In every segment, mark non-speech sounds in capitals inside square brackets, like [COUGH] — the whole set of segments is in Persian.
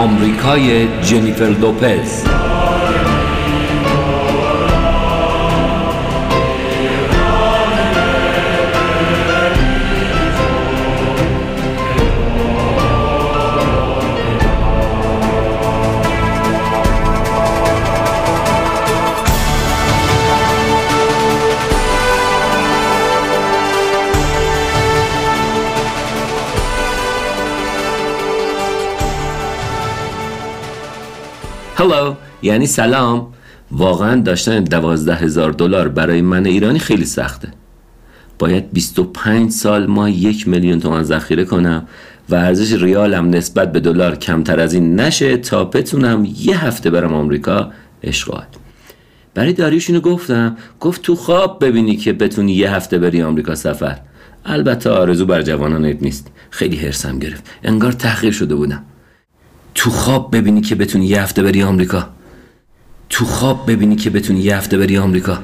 آمریکای جنیفر لوپز هلو یعنی سلام. واقعا داشتن دوازده هزار دلار برای من ایرانی خیلی سخته. باید 25 سال ما یک میلیون تومن ذخیره کنم و ارزش ریالم نسبت به دلار کمتر از این نشه تا بتونم یه هفته برم آمریکا اشغال. برای داریوش اینو گفتم گفت تو خواب ببینی که بتونی یه هفته بری آمریکا سفر. البته آرزو بر جوانانت نیست. خیلی هرسم گرفت. انگار تحقیر شده بودم. تو خواب ببینی که بتونی یه هفته بری آمریکا. تو خواب ببینی که بتونی یه هفته بری آمریکا.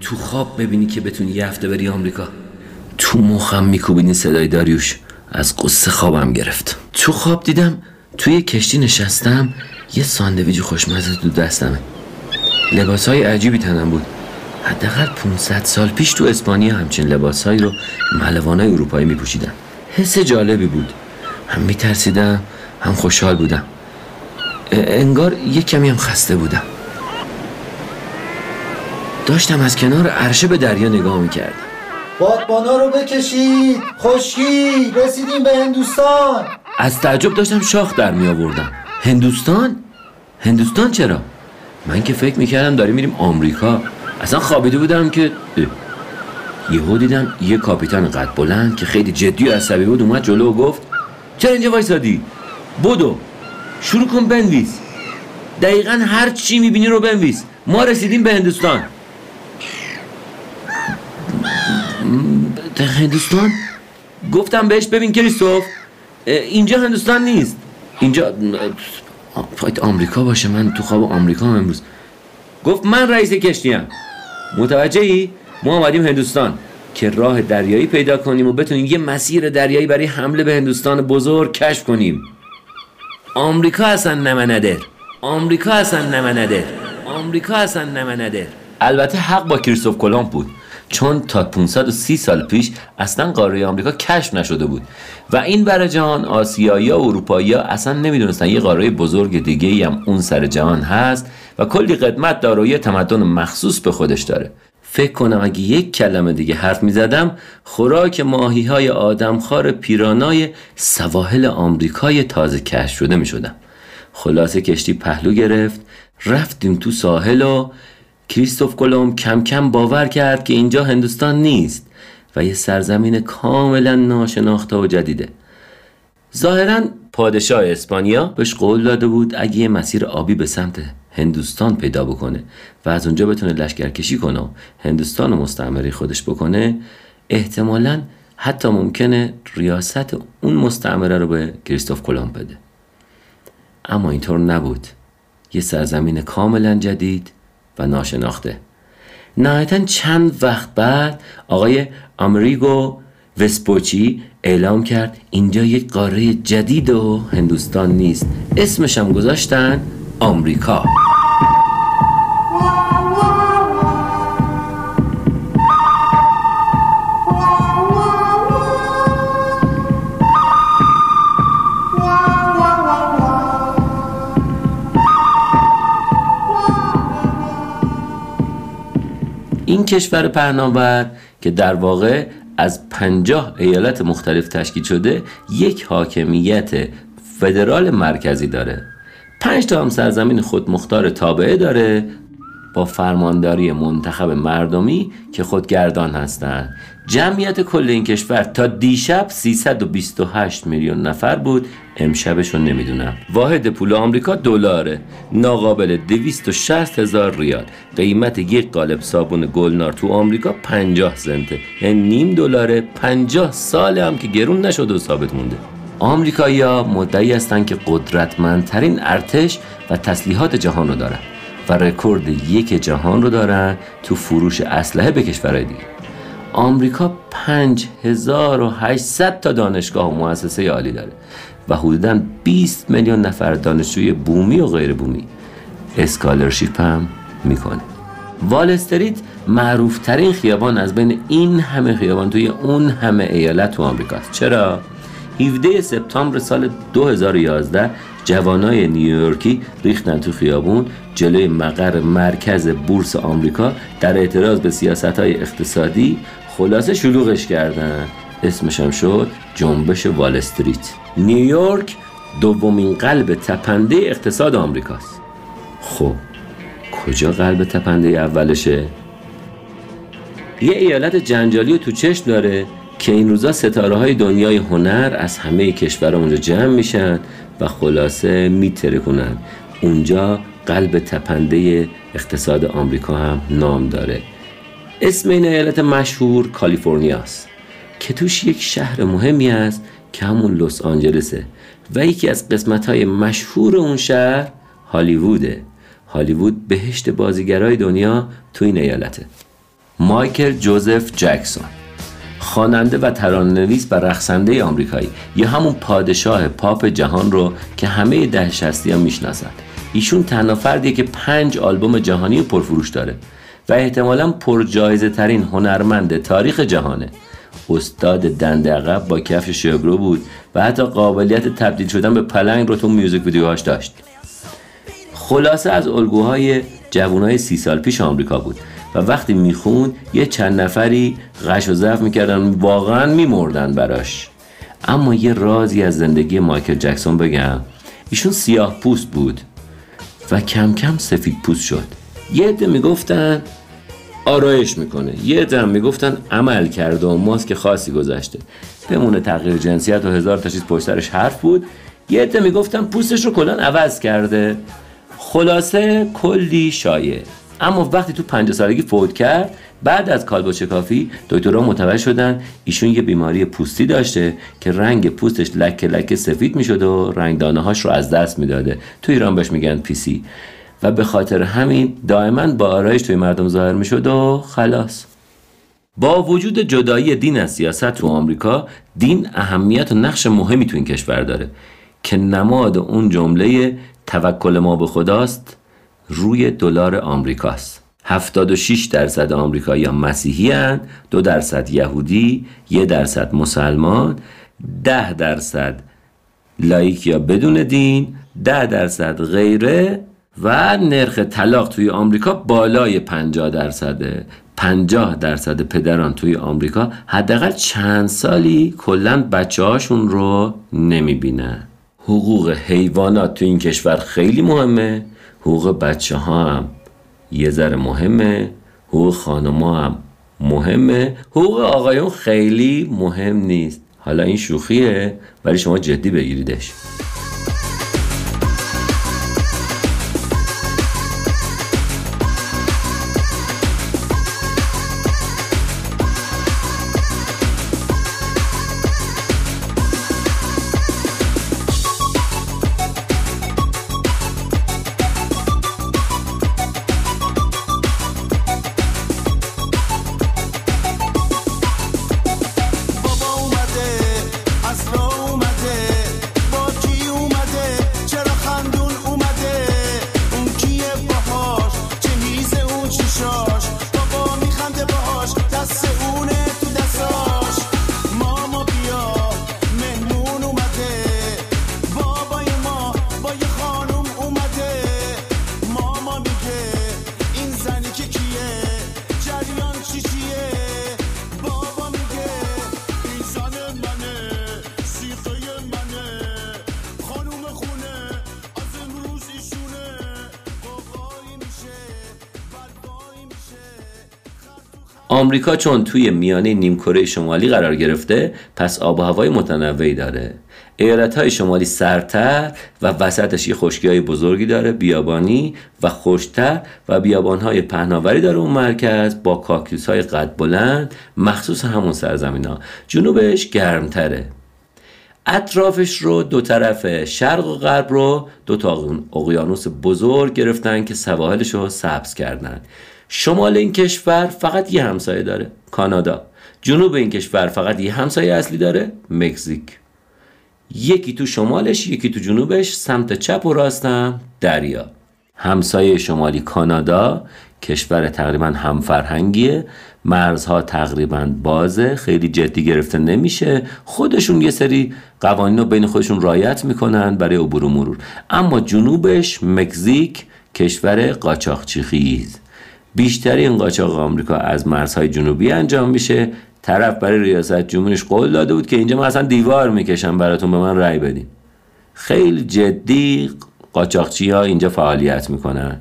تو خواب ببینی که بتونی یه هفته بری آمریکا. تو مخم میکوبیدین صدای داریوش. از قصه خوابم گرفت. تو خواب دیدم توی کشتی نشستم یه ساندویج خوشمزه تو دستمه. لباس های عجیبی تنم بود. حداقل 500 سال پیش تو اسپانیا همچین لباسهایی رو ملوانای اروپایی میپوشیدن. حس جالبی بود. هم میترسیدم هم خوشحال بودم. انگار یک کمی هم خسته بودم. داشتم از کنار عرشه به دریا نگاه می‌کردم. بادبانا رو بکشید. خشکی. رسیدیم به هندوستان. از تعجب داشتم شاخ در می آوردم. هندوستان؟ هندوستان چرا؟ من که فکر می‌کردم داریم میریم آمریکا. اصلا خوابیده بودم که یهو دیدم یه کاپیتان قد بلند که خیلی جدی و عصبی بود اومد جلو و گفت چرا اینجا وایسادی؟ بدو شروع کن بنویس. دقیقا هر چی می‌بینی رو بنویس. ما رسیدیم به هندوستان. هندوستان؟ گفتم بهش ببین کریستوف. اینجا هندوستان نیست. اینجا باید آمریکا باشه. من تو خواب آمریکا هم امروز. گفت من رئیس کشتیم متوجه ای؟ ما آمدیم هندوستان. که راه دریایی پیدا کنیم و بتونیم یه مسیر دریایی برای حمله به هندوستان بزرگ کشف کنیم. آمریکا اصلا نمه آمریکا اصلا نمه آمریکا اصلا نمه البته حق با کریستوف کلمب بود. چون تا 530 سال پیش اصلا قاره آمریکا کشف نشده بود. و این بر جهان آسیایی و اروپایی اصلا نمی‌دونستن یه قاره بزرگ دیگه هم اون سر جهان هست و کلی قدمت داره و یه تمدن مخصوص به خودش داره. فکر کنم اگه یک کلمه دیگه حرف می زدم خوراک ماهی های آدمخوار پیرانای سواحل آمریکای تازه کشف شده می شدم خلاصه کشتی پهلو گرفت رفتیم تو ساحل و کریستوف کلم کم کم باور کرد که اینجا هندوستان نیست و یه سرزمین کاملا ناشناخته و جدیده. ظاهرا پادشاه اسپانیا بهش قول داده بود اگه یه مسیر آبی به سمت هندوستان پیدا بکنه و از اونجا بتونه لشکرکشی کنه و هندوستان و مستعمری خودش بکنه احتمالا حتی ممکنه ریاست اون مستعمره رو به کریستوف کلمب بده. اما اینطور نبود. یه سرزمین کاملا جدید و ناشناخته. نهایتا چند وقت بعد آقای آمریگو وسپوچی اعلام کرد اینجا یک قاره جدید و هندوستان نیست. اسمش هم گذاشتن آمریکا. این کشور پهناور که در واقع از پنجاه ایالت مختلف تشکیل شده یک حاکمیت فدرال مرکزی داره. پنج تا هم سرزمین خود مختار تابعه داره با فرمانداری منتخب مردمی که خودگردان هستند جمعیت کل این کشور تا دیشب 328 میلیون نفر بود. امشبش رو نمی‌دونم. واحد پول آمریکا دلاره. ناقابل 260 هزار ریال. قیمت یک قالب صابون گلنار تو آمریکا 50 سنته. یعنی نیم دلاره. 50 ساله هم که گرون نشده و ثابت مونده. آمریکایی‌ها مدعی هستند که قدرتمندترین ارتش و تسلیحات جهان رو دارن و رکورد یک جهان رو دارن تو فروش اسلحه به کشورهای دیگه. آمریکا 5800 تا دانشگاه و مؤسسه عالی داره و حدودا 20 میلیون نفر دانشجوی بومی و غیر بومی scholarship هم می‌کنه. وال استریت معروف ترین خیابان از بین این همه خیابان توی اون همه ایالت تو آمریکاست. چرا؟ 17 سپتامبر سال 2011 جوانای نیویورکی ریختن تو خیابون جلوی مقر مرکز بورس آمریکا در اعتراض به سیاست های اقتصادی خلاصه شلوغش کردن. اسمش هم شد جنبش وال استریت. نیویورک دومین قلب تپنده اقتصاد آمریکاست. خب کجا قلب تپنده اولشه؟ یه ایالت جنجالی تو چشم داره. که این روزا ستاره های دنیای هنر از همه کشورها اونجا جمع میشن و خلاصه میترکونن. اونجا قلب تپنده اقتصاد آمریکا هم نام داره. اسم این ایالت مشهور کالیفرنیاست که توش یک شهر مهمی است که همون لس آنجلسه و یکی از قسمت های مشهور اون شهر هالیووده. هالیوود بهشت بازیگرای دنیا تو این ایالته. مایکل جوزف جکسون. خواننده و ترانه‌نویس و رقصنده آمریکایی. یا همون پادشاه پاپ جهان رو که همه ده شستی هم می‌شناسن ایشون تنها فردیه که پنج آلبوم جهانی پرفروش داره. و احتمالا پرجایزه ترین هنرمند تاریخ جهانه. استاد دند عقب با کفش شیاگرو بود و حتی قابلیت تبدیل شدن به پلنگ رو تو میوزیک ویدیوهاش داشت. خلاصه از الگوهای جوانای سی سال پیش آمریکا بود. و وقتی می‌خوند یه چند نفری غش و ضعف می‌کردن واقعا میمردن براش. اما یه رازی از زندگی مایکل جکسون بگم ایشون سیاه پوست بود و کم کم سفید پوست شد. یه عده می‌گفتن آرایش می‌کنه یه عده هم می‌گفتن عمل کرده و ماسک خاصی گذاشته. بمونه تغییر جنسیت و هزار تا چیز پشت سرش حرف بود. یه عده می‌گفتن پوستش رو کلا عوض کرده. خلاصه کلی شایع. اما وقتی تو پنج سالگی فوت کرد بعد از کالبد شکافی دکترها متوجه شدن ایشون یه بیماری پوستی داشته که رنگ پوستش لکه لکه سفید می‌شد و رنگدانه هاش رو از دست می‌داده. تو ایران بهش میگن پیسی و به خاطر همین دائما با آرایش توی مردم ظاهر می‌شد و خلاص. با وجود جدایی دین از سیاست تو آمریکا دین اهمیت و نقش مهمی تو این کشور داره که نماد اون جمله توکل ما به خداست روی دلار آمریکاست. 76 درصد آمریکاییان مسیحی هن، دو درصد یهودی، یه درصد مسلمان، ده درصد لایک یا بدون دین، ده درصد غیره و نرخ طلاق توی آمریکا بالای 50 درصده 50 درصد پدران توی آمریکا حداقل چند سالی کلا بچه هاشون رو نمی‌بینن. حقوق حیوانات تو این کشور خیلی مهمه. حقوق بچه ها هم یه ذره مهمه حقوق خانما هم مهمه حقوق آقایون خیلی مهم نیست. حالا این شوخیه ولی شما جدی بگیریدش. آمریکا چون توی میانه نیمکره شمالی قرار گرفته پس آب و هوای متنوعی داره. ایالت های شمالی سرتر و وسطش یه خشکی های بزرگی داره بیابانی و خوشتر و بیابان های پهناوری داره اون مرکز با کاکتوس های قد بلند مخصوص همون سرزمین ها جنوبش گرمتره. اطرافش رو دو طرف شرق و غرب رو دو تا اقیانوس بزرگ گرفتن که سواحلش رو سبز کردن. شمال این کشور فقط یه همسایه داره کانادا. جنوب این کشور فقط یه همسایه اصلی داره مکزیک. یکی تو شمالش یکی تو جنوبش سمت چپ و راستم دریا. همسایه شمالی کانادا کشور تقریبا همفرهنگیه. مرزها تقریبا بازه خیلی جدی گرفته نمیشه. خودشون یه سری قوانین رو بین خودشون رایت می‌کنن برای عبور و مرور. اما جنوبش مکزیک کشور قاچاقچیخیز بیشترین قاچاق آمریکا از مرزهای جنوبی انجام میشه. طرف برای ریاست جمهوریش قول داده بود که اینجا من اصلا دیوار می‌کشم براتون به من رأی بدین. خیلی جدی قاچاقچی ها اینجا فعالیت می‌کنن.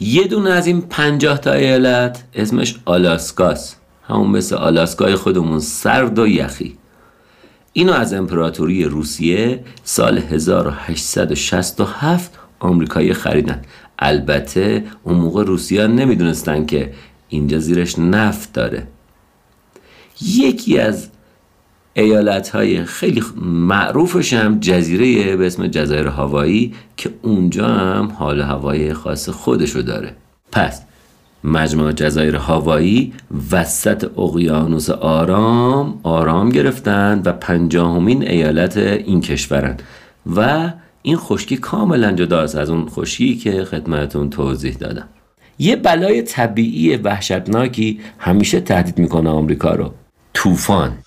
یه دونه از این پنجاه تا ایالت اسمش آلاسکاست همون مثل آلاسکای خودمون سرد و یخی. اینو از امپراتوری روسیه سال 1867 آمریکایی خریدن. البته اون موقع روسیه نمی‌دونستن که اینجا زیرش نفت داره. یکی از ایالت های خیلی معروفش هم جزیره به اسم جزایر هوایی که اونجا هم حال هوای خاص خودشو داره. پس مجموعه جزایر هوایی وسط اقیانوس آرام آرام گرفتن و پنجاهمین ایالت این کشورن و این خشکی کاملا جداست از اون خشکی که خدمتون توضیح دادم. یه بلای طبیعی وحشتناکی همیشه تهدید می‌کنه آمریکا رو. طوفان.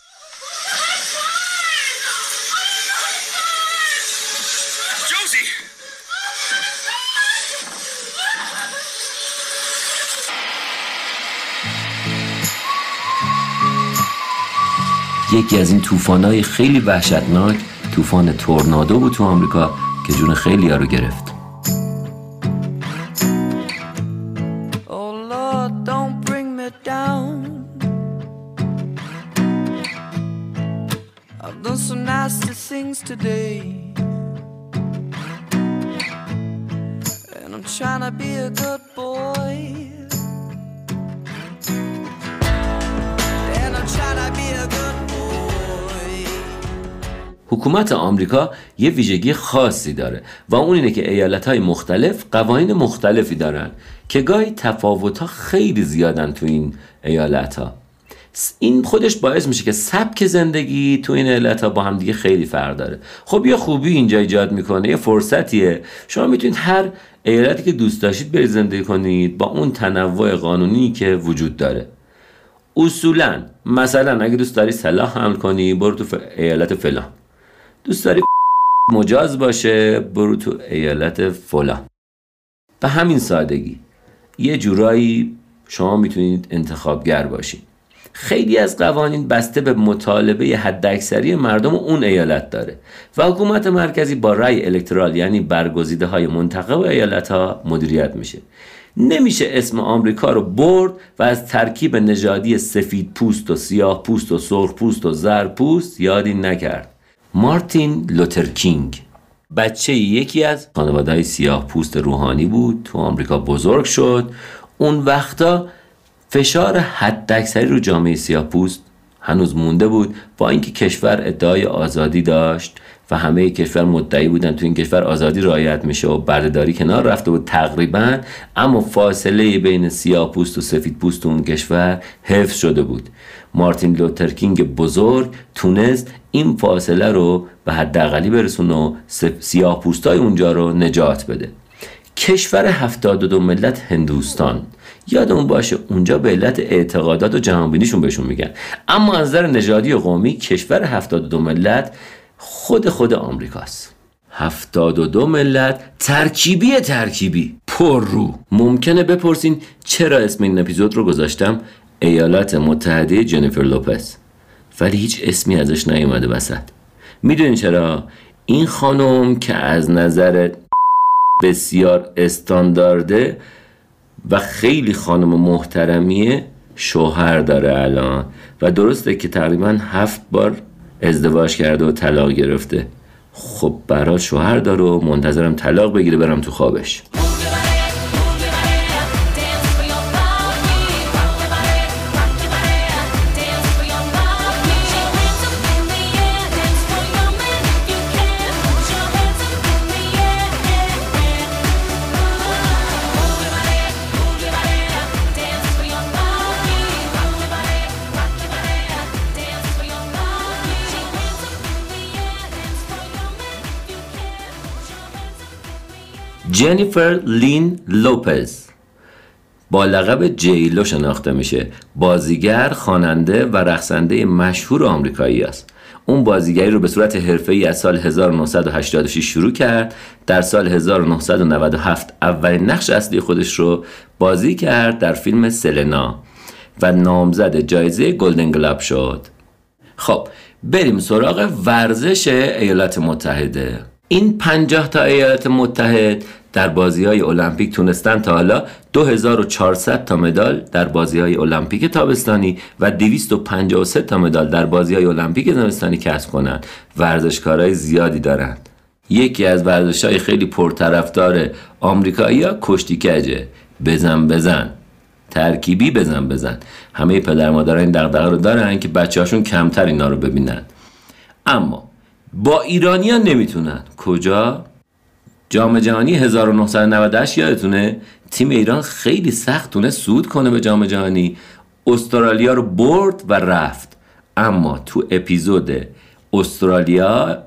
یکی از این طوفان‌های خیلی وحشتناک طوفان تورنادو بود تو آمریکا. که جون خیلی ها رو گرفت today. And I'm trying to be a good حکومت آمریکا یه ویژگی خاصی داره و اون اینه که ایالت های مختلف قوانین مختلفی دارن که گاهی تفاوت ها خیلی زیادن تو این ایالت ها این خودش باعث میشه که سبک زندگی تو این علت ها با هم دیگه خیلی فرق داره. خب یه خوبی اینجا ایجاد می‌کنه یه فرصتیه. شما می‌تونید هر ایالتی که دوست داشتید برید زندگی کنید با اون تنوع قانونی که وجود داره. اصولا مثلا اگه دوست داری سلاح حمل کنی برو تو ایالت فلان. دوست داری [LAUGHS] مجاز باشه برو تو ایالت فلان. به همین سادگی. یه جورایی شما می‌تونید انتخابگر باشید خیلی از قوانین بسته به مطالبه حداکثری مردم اون ایالت داره و حکومت مرکزی با رأی الکترال یعنی برگزیده های منتخب ایالت ها مدیریت میشه. نمیشه اسم آمریکا رو برد و از ترکیب نژادی سفید پوست و سیاه پوست و سرخ پوست و زر پوست یادی نکرد. مارتین لوتر کینگ. بچه یکی از خانواده های سیاه پوست روحانی بود تو آمریکا بزرگ شد. اون وقتا فشار حداکثری رو جامعه سیاهپوست هنوز مونده بود با اینکه کشور ادعای آزادی داشت و همه کشور مدعی بودن تو این کشور آزادی رعایت میشه و بردهداری کنار رفته بود تقریبا اما فاصله بین سیاه پوست و سفید پوست اون کشور حفظ شده بود. مارتین لوترکینگ بزرگ تونست این فاصله رو به حداقلی برسونه و سیاه پوستای اونجا رو نجات بده. کشور 72 ملت هندوستان. یادمون باشه اونجا به علت اعتقادات و جهانبینیشون بهشون میگن. اما از نظر نژادی و قومی کشور 72 ملت خود خود آمریکاست. 72 ملت ترکیبی ترکیبی. پر رو. ممکنه بپرسین چرا اسم این اپیزود رو گذاشتم؟ ایالات متحده جنیفر لوپس ولی هیچ اسمی ازش نیومده وسط. می‌دونین چرا؟ این خانم که از نظر بسیار استاندارده و خیلی خانم محترمیه شوهر داره الان. و درسته که تقریبا هفت بار ازدواج کرده و طلاق گرفته. خب برای شوهر داره و منتظرم طلاق بگیره برم تو خوابش. جنیفر لین لوپز با لقب جیلو شناخته میشه. بازیگر خواننده و رقصنده مشهور آمریکایی است. اون بازیگری رو به صورت حرفه‌ای از سال 1986 شروع کرد. در سال 1997 اولین نقش اصلی خودش رو بازی کرد در فیلم سلنا و نامزد جایزه گلدن گلاب شد. خب بریم سراغ ورزش ایالات متحده. این 50 تا ایالات متحد در بازی های المپیک تونستن تا حالا 2400 تا مدال در بازی های المپیک تابستانی و 253 تا مدال در بازی های المپیک زمستانی کسب کنند. ورزشکارای زیادی دارند. یکی از ورزش های خیلی پرطرفدار آمریکایی ها کشتی کجه؟ بزن بزن. ترکیبی بزن بزن. همه پدر مادر این دغدغه رو دارن که بچه هاشون کمتر اینا رو ببینن. اما با ایرانیان نمی‌تونن. کجا؟ جام جهانی 1998 یادتونه؟ تیم ایران خیلی سخت تونه سود کنه به جام جهانی. استرالیا رو برد و رفت. اما تو اپیزود استرالیا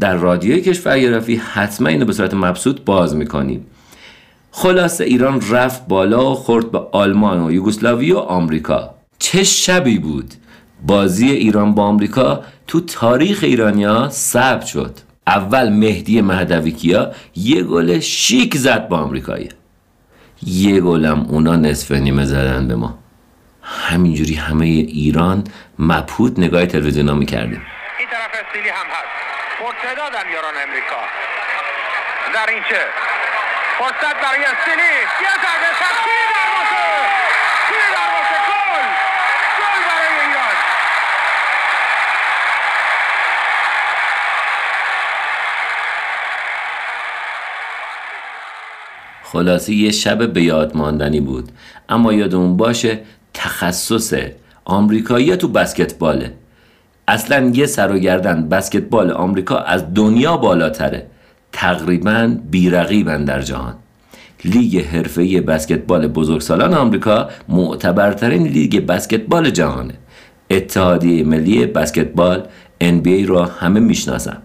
در رادیوی کشورگرافی حتما اینو به صورت مبسوط باز می‌کنیم. خلاصه ایران رفت بالا و خورد به آلمان و یوگسلاوی و آمریکا. چه شبی بود؟ بازی ایران با آمریکا تو تاریخ ایرانیا ثبت شد. اول مهدی مهدوی کیا یه گل شیک زد با آمریکایی. یه گلم اونا نصف نیمه زدن به ما. همینجوری همه ایران مبهوت نگاه تلویزیونا می‌کردیم. این طرف استیلی هم هست. فرصت دادن یاران امریکا در اینچه فرصت برای استیلی. یه ضربه سختی دروازه توی دروازه گل گل برای ایران خلاصه یه شب به یاد ماندنی بود. اما یادمون باشه تخصص آمریکایی تو بسکتباله. اصلا یه سر و گردن بسکتبال آمریکا از دنیا بالاتره. تقریبا بیرقیبن در جهان. لیگ حرفه‌ای بسکتبال بزرگسالان آمریکا معتبرترین لیگ بسکتبال جهانه. اتحادیه ملی بسکتبال NBA را همه می‌شناسن.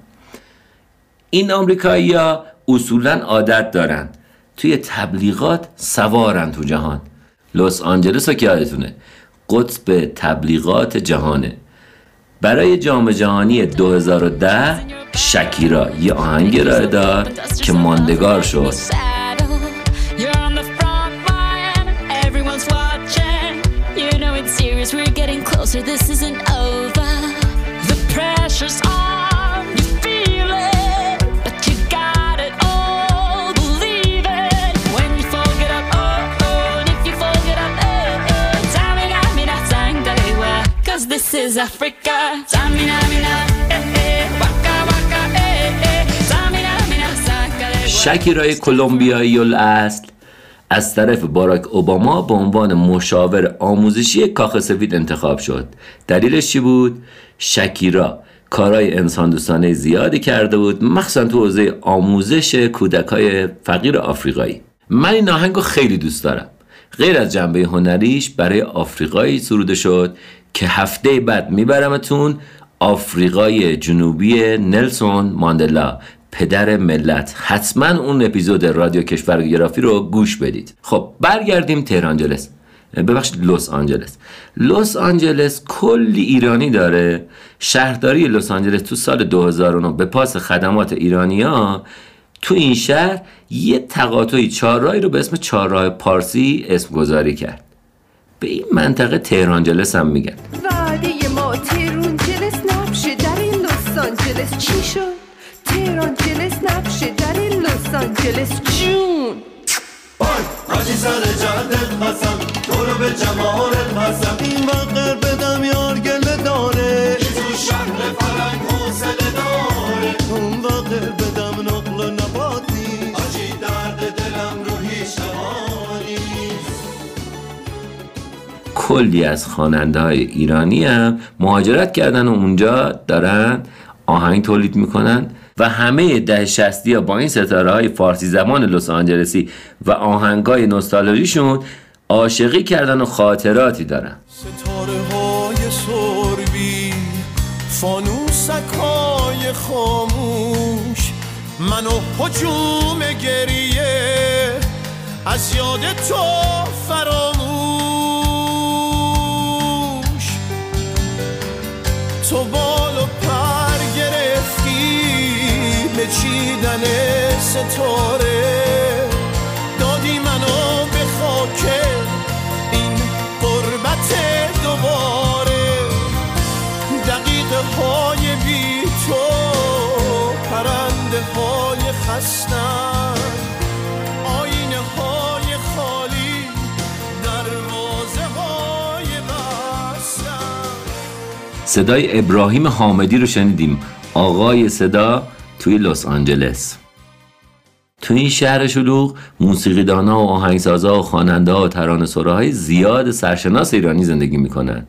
این آمریکایی ها اصولا عادت دارند توی تبلیغات سوارن تو جهان. لس آنجلس رو که یادتونه قطب تبلیغات جهانه. برای جام جهانی 2010 شکیرا یه آهنگ ارائه داد که ماندگار شد. You're on the is Africa. Tamina, mina, eh, eh, waka, waka, eh, eh. Tamina, mina, sangalewa. شکیرای کلمبیایی الاصل از طرف باراک اوباما به عنوان مشاور آموزشی کاخ سفید انتخاب شد دلیلش چی بود شکیرا کارهای انسان دوستانه زیادی کرده بود مخصوصا تو حوزه آموزش کودکای فقیر آفریقایی من این آهنگ خیلی دوست دارم غیر از جنبه هنریش برای آفریقایی سروده شد که هفته بعد میبرمتون آفریقای جنوبی نلسون ماندلا. پدر ملت حتما اون اپیزود رادیو کشورگرافی رو گوش بدید. خب برگردیم تهران جلس. ببخشید لس آنجلس. لس آنجلس کلی ایرانی داره. شهرداری لس آنجلس تو سال 2009 به پاس خدمات ایرانیا تو این شهر یه تقاطعی چهارراهی رو به اسم چهارراه پارسی اسم گذاری کرد. به این منطقه تهران جلس هم میگن. وعده ما تهران جلس نبشه. در این لس آنجلس چی شد؟ تهران جلس نبشه. در این لس آنجلس جون. حاجی سر جدت هستم تو رو به جمالت هستم این وقت بدم یار گله داره. کلی از خواننده های ایرانی هم مهاجرت کردن و اونجا دارن آهنگ تولید می‌کنن و همه ده شستی ها با این ستاره های فارسی زمان لس آنجلسی و آهنگ های نوستالژیشون عاشقی کردن و خاطراتی دارن. ستاره های سربی فانوسک های خاموش منو حجوم گریه از یاد تو فراموش. تو بال و پر گرفتی به چیدن ستاره. دادی منو به خاک این قربت دوباره. دقیقه های بی تو پرنده های خستن صدای ابراهیم حامدی رو شنیدیم. آقای صدا توی لس آنجلس. تو این شهر شلوغ موسیقیدانا و آهنگسازا و خواننده و ترانه های زیاد سرشناس ایرانی زندگی می‌کنن.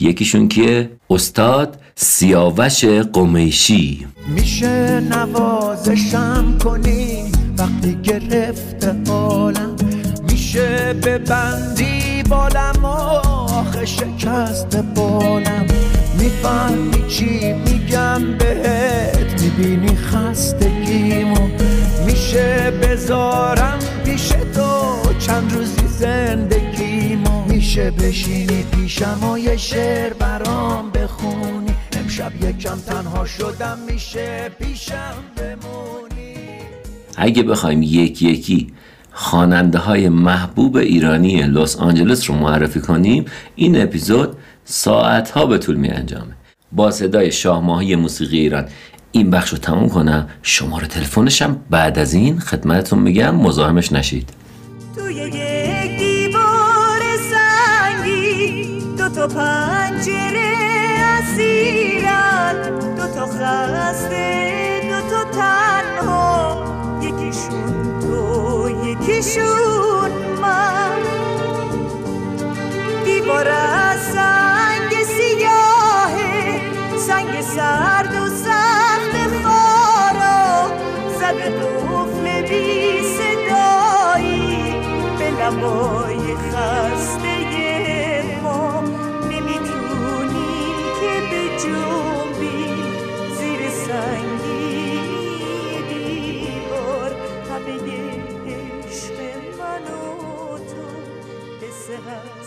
یکیشون کیه؟ استاد سیاوش قمیشی. میشه نوازشم کنی؟ وقتی گرفته حالم میشه ببندی بالم آخه شکست بالم. می‌فهمی چی میگم بهت؟ می‌بینی خستگیمو؟ میشه بذارم پیش تو چند روزی زندگیمو؟ میشه بشینی پیشم و یه شعر برام بخونی؟ امشب یکم تنها شدم میشه پیشم بمونی؟ اگه بخوایم یک یکی خواننده های محبوب ایرانی لس آنجلس رو معرفی کنیم این اپیزود ساعت ها به طول می انجامه. با صدای شاه ماهی موسیقی ایران. این بخش رو تموم کنم. شماره تلفنشم بعد از این خدمتتون میگم مزاحمش نشید. توی یک دیوار سنگی دو تا پنجره اسیرن دو تا خسته دو تا تنها. یکیشون تو یکیشون من. دیوار از سنگ سرد و سخت خارا زده قفل بی صدایی به لبای خسته ما نمی‌تونیم که به جنبی زیر سنگی دیوار همه عشق من و تو دیوار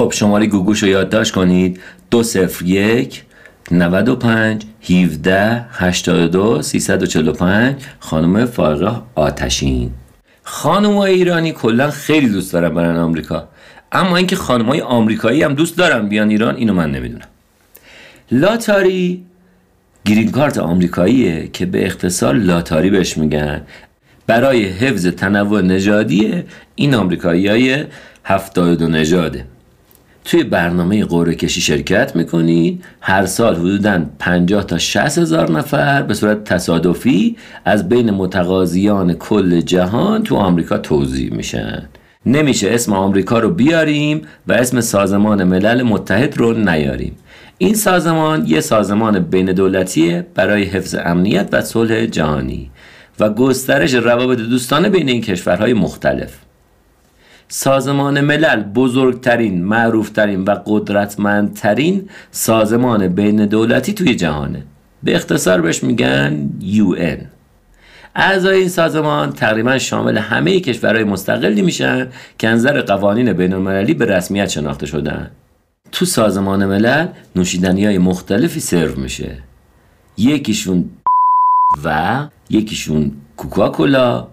خب شماره گوگوش رو یادداشت کنید. دو صفر یک 95 17 82 345 خانم فائقه آتشین. خانم ایرانی کلا خیلی دوست دارن برن آمریکا. اما اینکه خانم های آمریکایی هم دوست دارن بیان ایران اینو من نمی‌دونم. لاتاری گرین کارت آمریکاییه که به اختصار لاتاری بهش میگن. برای حفظ تنوع نژادی این آمریکایی های 72 نژاده. توی برنامه قرعه کشی شرکت می‌کنید هر سال حدودا 50 تا 60 هزار نفر به صورت تصادفی از بین متقاضیان کل جهان تو آمریکا توضیح میشن. نمیشه اسم آمریکا رو بیاریم و اسم سازمان ملل متحد رو نیاریم. این سازمان یه سازمان بین دولتیه برای حفظ امنیت و صلح جهانی و گسترش روابط دوستانه بین این کشورهای مختلف. سازمان ملل بزرگترین، معروفترین و قدرتمندترین سازمان بین دولتی توی جهانه. به اختصار بهش میگن UN اعضای این سازمان تقریبا شامل همه کشورهای مستقلی میشن که نظر قوانین بین المللی به رسمیت شناخته شدن. تو سازمان ملل نوشیدنی های مختلفی سرو میشه. یکیشون و یکیشون کوکاکولا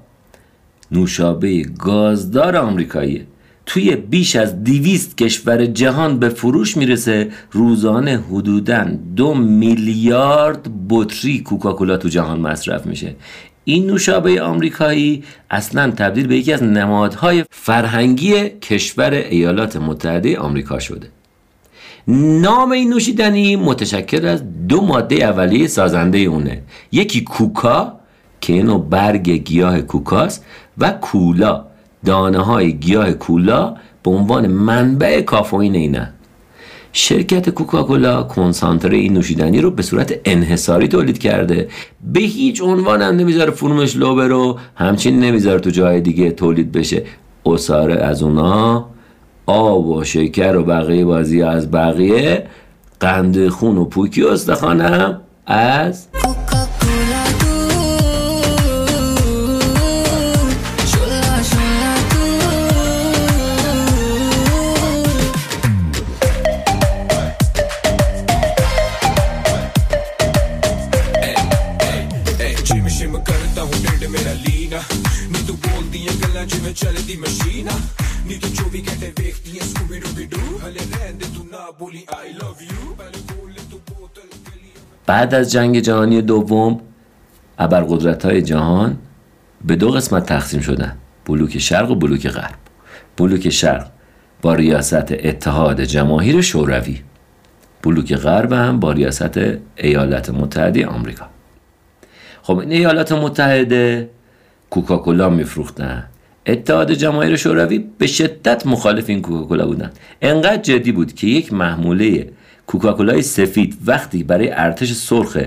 نوشابه گازدار آمریکاییه توی بیش از دیویست کشور جهان به فروش می‌رسه روزانه حدوداً دو میلیارد بطری کوکاکولا تو جهان مصرف میشه. این نوشابه آمریکایی اصلا تبدیل به یکی از نمادهای فرهنگی کشور ایالات متحده آمریکا شده. نام این نوشیدنی متشکل از دو ماده اولیه سازنده اونه. یکی کوکا که اینو برگ گیاه کوکاست و کولا. دانه های گیاه کولا به عنوان منبع کافئین اینه. شرکت کوکاکولا کنسانتره این نوشیدنی رو به صورت انحصاری تولید کرده. به هیچ عنوان هم نمی‌ذاره فرمش لو برو. همچین نمی‌ذاره تو جای دیگه تولید بشه. اصاره از اونا آب و شکر و بقیه بازی از بقیه قند خون و پوکی و استخوانم از kjære de maskiner Nye to vi kan det vigtige Scooby-Dooby-Doo. Alle rende du Napoli I love you. Bale gole tu botel بعد از جنگ جهانی دوم ابرقدرت های جهان به دو قسمت تقسیم شدن. بلوک شرق و بلوک غرب. بلوک شرق با ریاست اتحاد جماهیر شوروی. بلوک غرب هم با ریاست ایالات متحده آمریکا. خب این ایالات متحده کوکاکولا میفروختن. اتحاد جماهیر شوروی به شدت مخالف این کوکاکولا بودن. انقدر جدی بود که یک محموله کوکاکولای سفید وقتی برای ارتش سرخ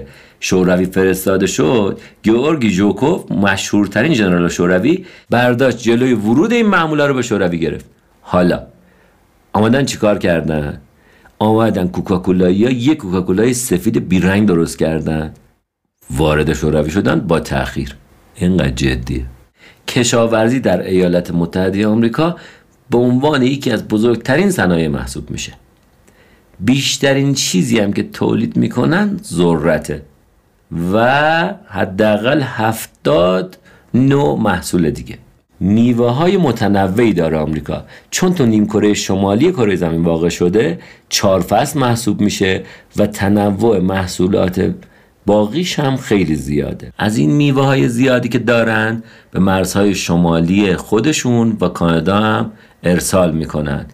شوروی فرستاده شد گیورگی ژوکوف مشهورترین ژنرال شوروی برداشت جلوی ورود این محموله رو به شوروی گرفت. حالا آمدن چیکار کردن؟ آمدن کوکاکولایی ها یک کوکاکولای سفید بیرنگ درست کردن. وارد شوروی شدن با تاخیر اینقدر جدیه. کشاورزی در ایالات متحده آمریکا به عنوان یکی از بزرگترین صنایع محسوب میشه. بیشترین چیزی هم که تولید می‌کنن ذرته و حداقل هفتاد نوع محصول دیگه. میوه های متنوعی داره آمریکا. چون تو نیم کره شمالی کره زمین واقع شده چهار فصل محسوب میشه و تنوع محصولات باقیش هم خیلی زیاده. از این میوه های زیادی که دارن به مرزهای شمالی خودشون و کانادا هم ارسال می‌کنن.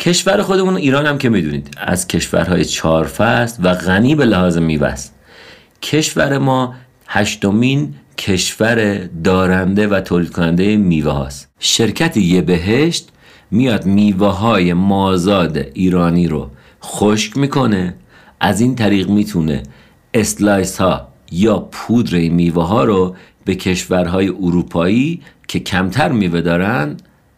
کشور خودمون ایران هم که می‌دونید از کشورهای چهار فصل و غنی به لحاظ میوه است کشور ما هشتمین کشور دارنده و تولید کننده میوه هاست شرکت یه بهشت میاد میوه های مازاد ایرانی رو خشک می‌کنه از این طریق می‌تونه اسلایس ها یا پودر این میوه ها رو به کشورهای اروپایی که کمتر میوه دارن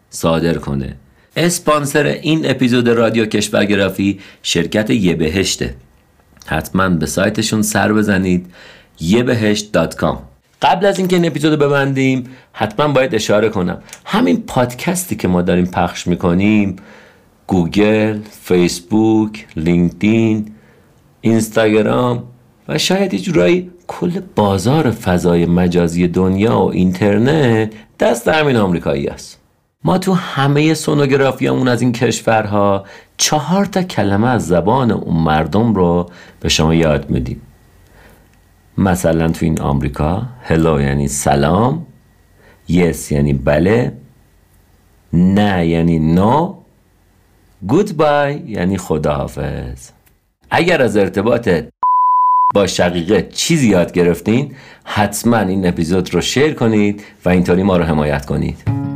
صادر کنه. اسپانسر این اپیزود رادیو کشورگرافی شرکت یه بهشته. حتما به سایتشون سر بزنید یه قبل از اینکه این اپیزود ببندیم حتما باید اشاره کنم. همین پادکستی که ما داریم پخش می‌کنیم گوگل، فیسبوک، لینکدین، اینستاگرام و شاید یه کل بازار فضای مجازی دنیا و اینترنت دست همین آمریکایی است. ما تو همه سونوگرافیامون از این کشورها چهار تا کلمه از زبان اون مردم رو به شما یاد میدیم. مثلا تو این آمریکا هلو یعنی سلام یس یعنی بله نه یعنی نو گود بای یعنی خداحافظ. اگر از ارتباط با شقیقه چیزی یاد گرفتین حتما این اپیزود رو شیر کنید و اینطوری ما رو حمایت کنید.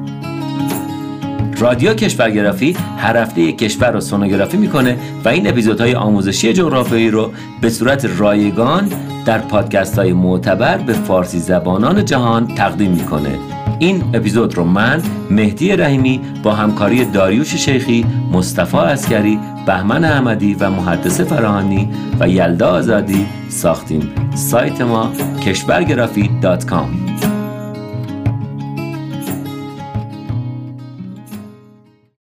رادیو کشورگرافی هر هفته یک کشور رو سونوگرافی می‌کنه و این اپیزودهای آموزشی جغرافیایی رو به صورت رایگان در پادکست های معتبر به فارسی زبانان جهان تقدیم می‌کنه. این اپیزود رو من مهدی رحیمی با همکاری داریوش شیخی مصطفی اسکری بهمن احمدی و محدث فراهانی و یلدا آزادی ساختیم. سایت ما کشورگرافی.com